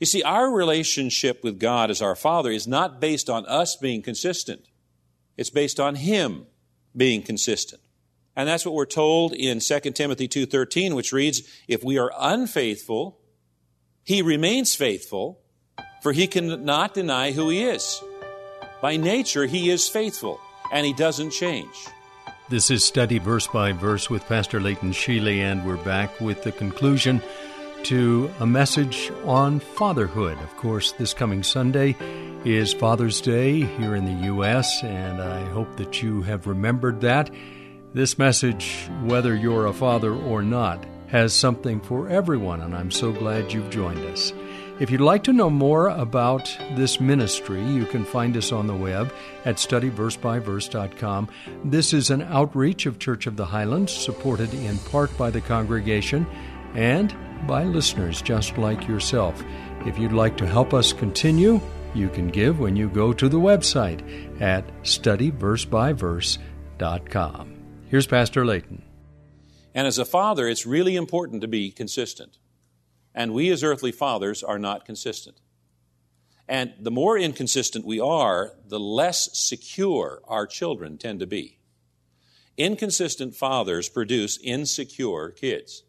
You see, our relationship with God as our Father is not based on us being consistent. It's based on Him being consistent. And that's what we're told in 2 Timothy 2.13, which reads, If we are unfaithful, He remains faithful, for He cannot deny who He is. By nature, He is faithful, and He doesn't change. This is Study Verse by Verse with Pastor Leighton Sheely, and we're back with the conclusion to a message on fatherhood. Of course, this coming Sunday is Father's Day here in the U.S., and I hope that you have remembered that. This message, whether you're a father or not, has something for everyone, and I'm so glad you've joined us. If you'd like to know more about this ministry, you can find us on the web at studyversebyverse.com. This is an outreach of Church of the Highlands, supported in part by the congregation and by listeners just like yourself. If you'd like to help us continue, you can give when you go to the website at studyversebyverse.com. Here's Pastor Layton. And as a father, it's really important to be consistent. And we as earthly fathers are not consistent. And the more inconsistent we are, the less secure our children tend to be. Inconsistent fathers produce insecure kids.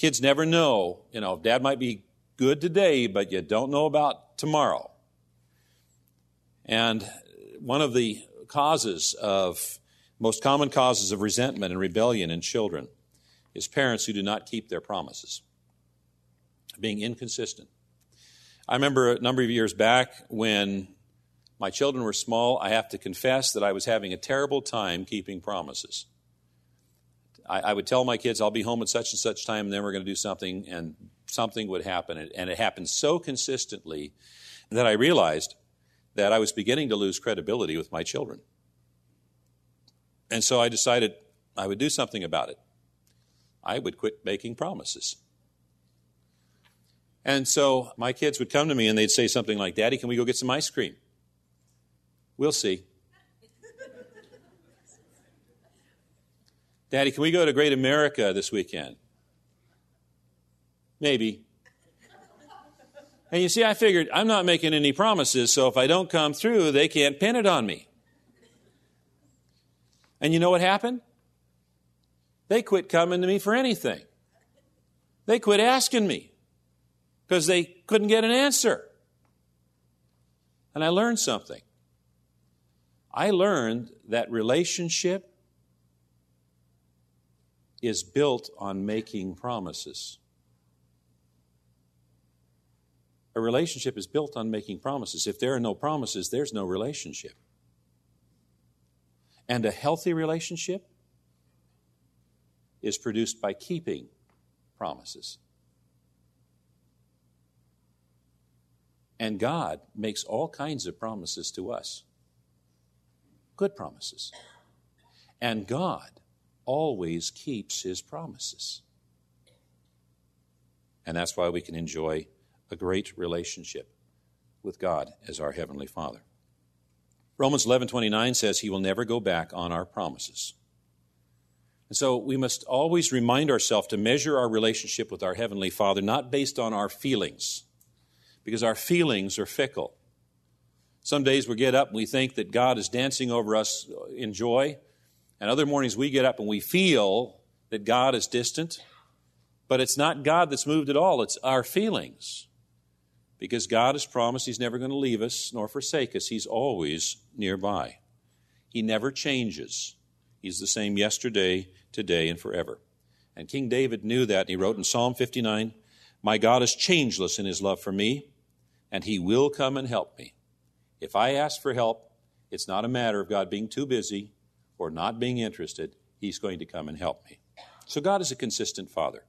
Kids never know, you know, dad might be good today, but you don't know about tomorrow. And one of the causes of, most common causes of resentment and rebellion in children is parents who do not keep their promises, being inconsistent. I remember a number of years back when my children were small, I have to confess that I was having a terrible time keeping promises. I, I, would tell my kids, I'll be home at such and such time, and then we're going to do something, and something would happen. And it happened so consistently that I realized that I was beginning to lose credibility with my children. And so I decided I would do something about it. I would quit making promises. And so my kids would come to me and they'd say something like, Daddy, can we go get some ice cream? We'll see. Daddy, can we go to Great America this weekend? Maybe. And you see, I figured I'm not making any promises, so if I don't come through, they can't pin it on me. And you know what happened? They quit coming to me for anything. They quit asking me because they couldn't get an answer. And I learned something. I learned that relationship is built on making promises. A relationship is built on making promises. If there are no promises, there's no relationship. And a healthy relationship is produced by keeping promises. And God makes all kinds of promises to us good promises. And God always keeps his promises. And that's why we can enjoy a great relationship with God as our heavenly Father. Romans 11:29 says he will never go back on our promises. And so we must always remind ourselves to measure our relationship with our heavenly Father not based on our feelings because our feelings are fickle. Some days we get up and we think that God is dancing over us in joy, and other mornings we get up and we feel that God is distant, but it's not God that's moved at all, it's our feelings. Because God has promised He's never going to leave us nor forsake us, He's always nearby. He never changes. He's the same yesterday, today, and forever. And King David knew that, and he wrote in Psalm 59 My God is changeless in His love for me, and He will come and help me. If I ask for help, it's not a matter of God being too busy or not being interested, He's going to come and help me. So God is a consistent Father.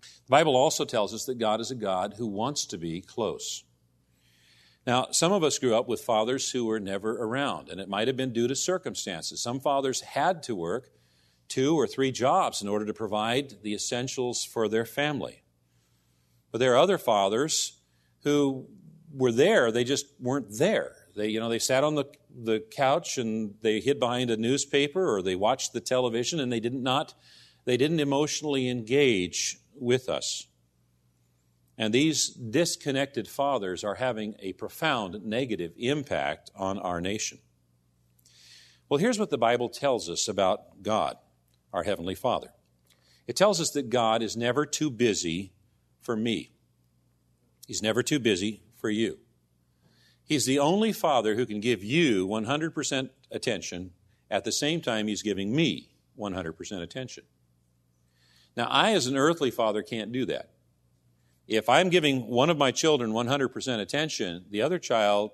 The Bible also tells us that God is a God who wants to be close. Now, some of us grew up with fathers who were never around, and it might have been due to circumstances. Some fathers had to work two or three jobs in order to provide the essentials for their family. But there are other fathers who were there, they just weren't there. They, you know, they sat on the, the couch and they hid behind a newspaper or they watched the television and they did not, they didn't emotionally engage with us. And these disconnected fathers are having a profound negative impact on our nation. Well, here's what the Bible tells us about God our Heavenly Father. It tells us that God is never too busy for me, He's never too busy for you. He's the only Father who can give you 100% attention at the same time He's giving me 100% attention. Now, I, as an earthly father, can't do that. If I'm giving one of my children 100% attention, the other child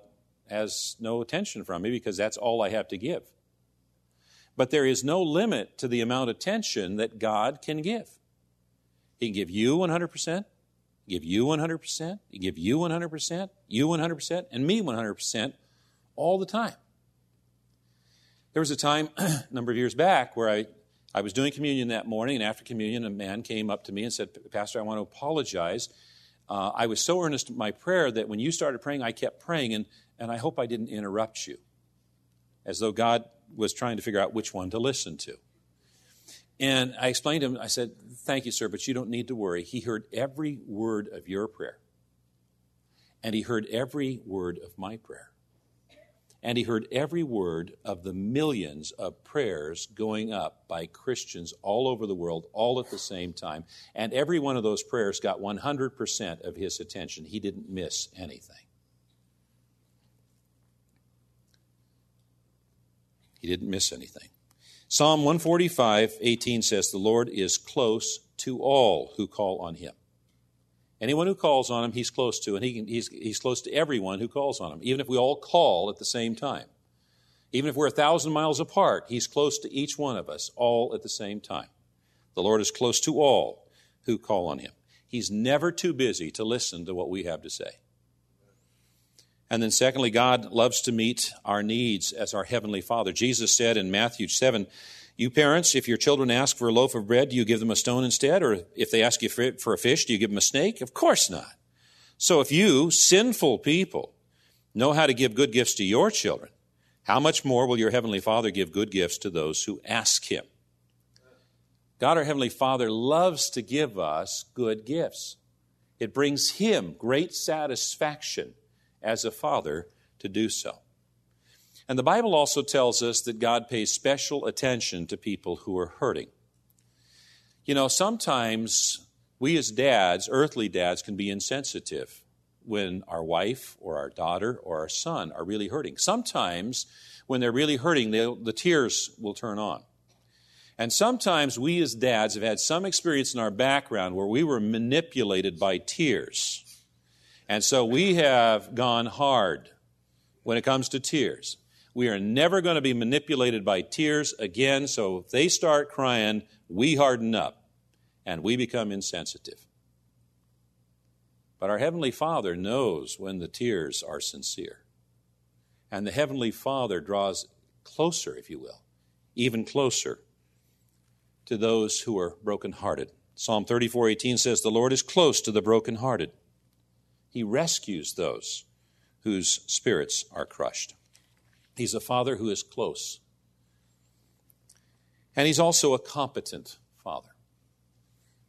has no attention from me because that's all I have to give. But there is no limit to the amount of attention that God can give. He can give you 100%, give you 100%, give you 100%, you 100%, and me 100% all the time. There was a time a number of years back where I, I was doing communion that morning, and after communion, a man came up to me and said, Pastor, I want to apologize. Uh, I was so earnest in my prayer that when you started praying, I kept praying, and, and I hope I didn't interrupt you. As though God was trying to figure out which one to listen to. And I explained to him, I said, Thank you, sir, but you don't need to worry. He heard every word of your prayer. And he heard every word of my prayer. And he heard every word of the millions of prayers going up by Christians all over the world, all at the same time. And every one of those prayers got 100% of his attention. He didn't miss anything. He didn't miss anything. Psalm 145, 18 says, The Lord is close to all who call on him. Anyone who calls on him, he's close to, and he can, he's, he's close to everyone who calls on him, even if we all call at the same time. Even if we're a thousand miles apart, he's close to each one of us, all at the same time. The Lord is close to all who call on him. He's never too busy to listen to what we have to say. And then, secondly, God loves to meet our needs as our Heavenly Father. Jesus said in Matthew 7, You parents, if your children ask for a loaf of bread, do you give them a stone instead? Or if they ask you for a fish, do you give them a snake? Of course not. So if you, sinful people, know how to give good gifts to your children, how much more will your Heavenly Father give good gifts to those who ask Him? God, our Heavenly Father, loves to give us good gifts. It brings Him great satisfaction as a father to do so. And the Bible also tells us that God pays special attention to people who are hurting. You know, sometimes we as dads, earthly dads, can be insensitive when our wife or our daughter or our son are really hurting. Sometimes when they're really hurting, the tears will turn on. And sometimes we as dads have had some experience in our background where we were manipulated by tears. And so we have gone hard when it comes to tears. We are never going to be manipulated by tears again, so if they start crying, we harden up and we become insensitive. But our Heavenly Father knows when the tears are sincere. And the Heavenly Father draws closer, if you will, even closer to those who are brokenhearted. Psalm 34:18 says, "The Lord is close to the brokenhearted he rescues those whose spirits are crushed. He's a father who is close. And he's also a competent father.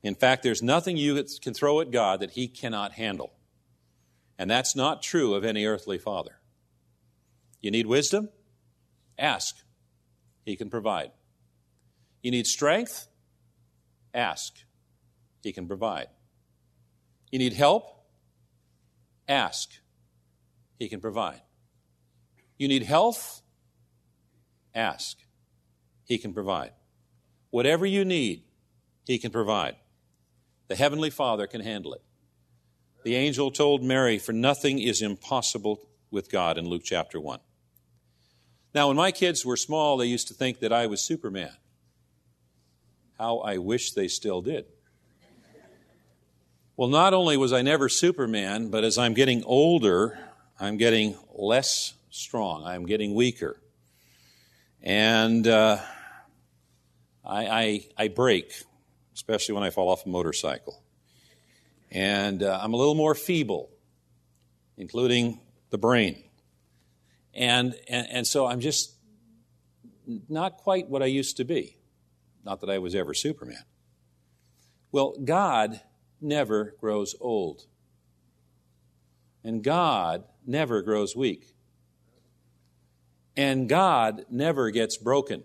In fact, there's nothing you can throw at God that he cannot handle. And that's not true of any earthly father. You need wisdom? Ask. He can provide. You need strength? Ask. He can provide. You need help? Ask. He can provide. You need health? Ask. He can provide. Whatever you need, He can provide. The Heavenly Father can handle it. The angel told Mary, For nothing is impossible with God in Luke chapter 1. Now, when my kids were small, they used to think that I was Superman. How I wish they still did. Well, not only was I never Superman, but as I'm getting older, I'm getting less strong. I'm getting weaker. And uh, I, I, I break, especially when I fall off a motorcycle. And uh, I'm a little more feeble, including the brain. And, and, and so I'm just not quite what I used to be. Not that I was ever Superman. Well, God never grows old. And God never grows weak. And God never gets broken.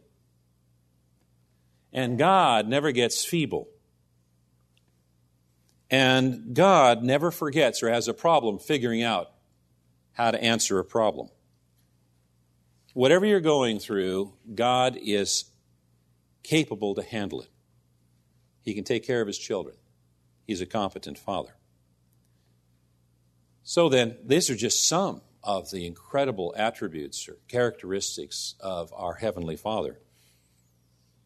And God never gets feeble. And God never forgets or has a problem figuring out how to answer a problem. Whatever you're going through, God is capable to handle it. He can take care of his children. He's a competent father. So then, these are just some of the incredible attributes or characteristics of our Heavenly Father.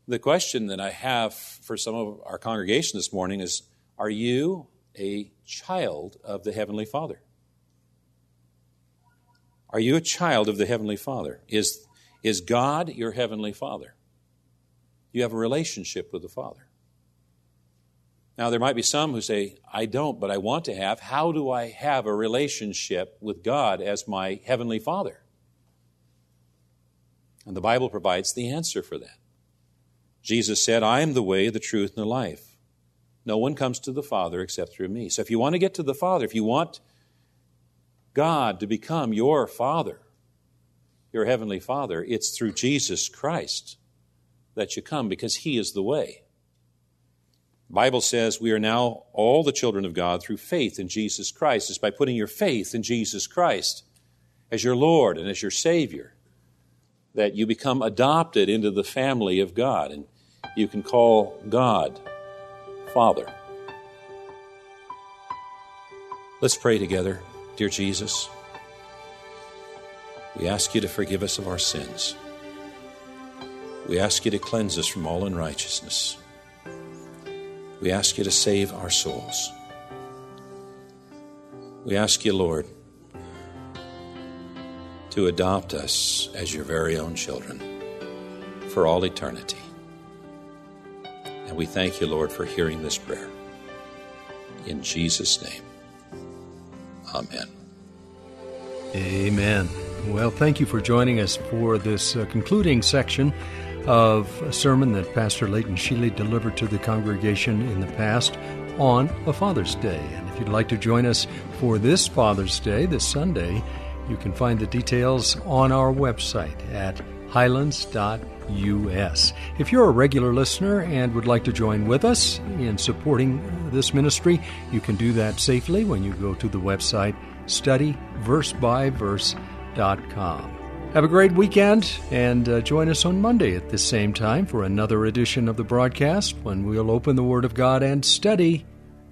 The question that I have for some of our congregation this morning is Are you a child of the Heavenly Father? Are you a child of the Heavenly Father? Is, is God your Heavenly Father? You have a relationship with the Father. Now, there might be some who say, I don't, but I want to have. How do I have a relationship with God as my Heavenly Father? And the Bible provides the answer for that. Jesus said, I am the way, the truth, and the life. No one comes to the Father except through me. So if you want to get to the Father, if you want God to become your Father, your Heavenly Father, it's through Jesus Christ that you come because He is the way. Bible says we are now all the children of God through faith in Jesus Christ. It's by putting your faith in Jesus Christ as your Lord and as your Savior that you become adopted into the family of God and you can call God Father. Let's pray together, dear Jesus. We ask you to forgive us of our sins. We ask you to cleanse us from all unrighteousness. We ask you to save our souls. We ask you, Lord, to adopt us as your very own children for all eternity. And we thank you, Lord, for hearing this prayer. In Jesus' name, Amen. Amen. Well, thank you for joining us for this uh, concluding section of a sermon that Pastor Leighton Sheely delivered to the congregation in the past on a Father's Day. And if you'd like to join us for this Father's Day, this Sunday, you can find the details on our website at highlands.us. If you're a regular listener and would like to join with us in supporting this ministry, you can do that safely when you go to the website studyversebyverse.com. Have a great weekend and uh, join us on Monday at the same time for another edition of the broadcast when we'll open the Word of God and study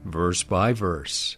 verse by verse.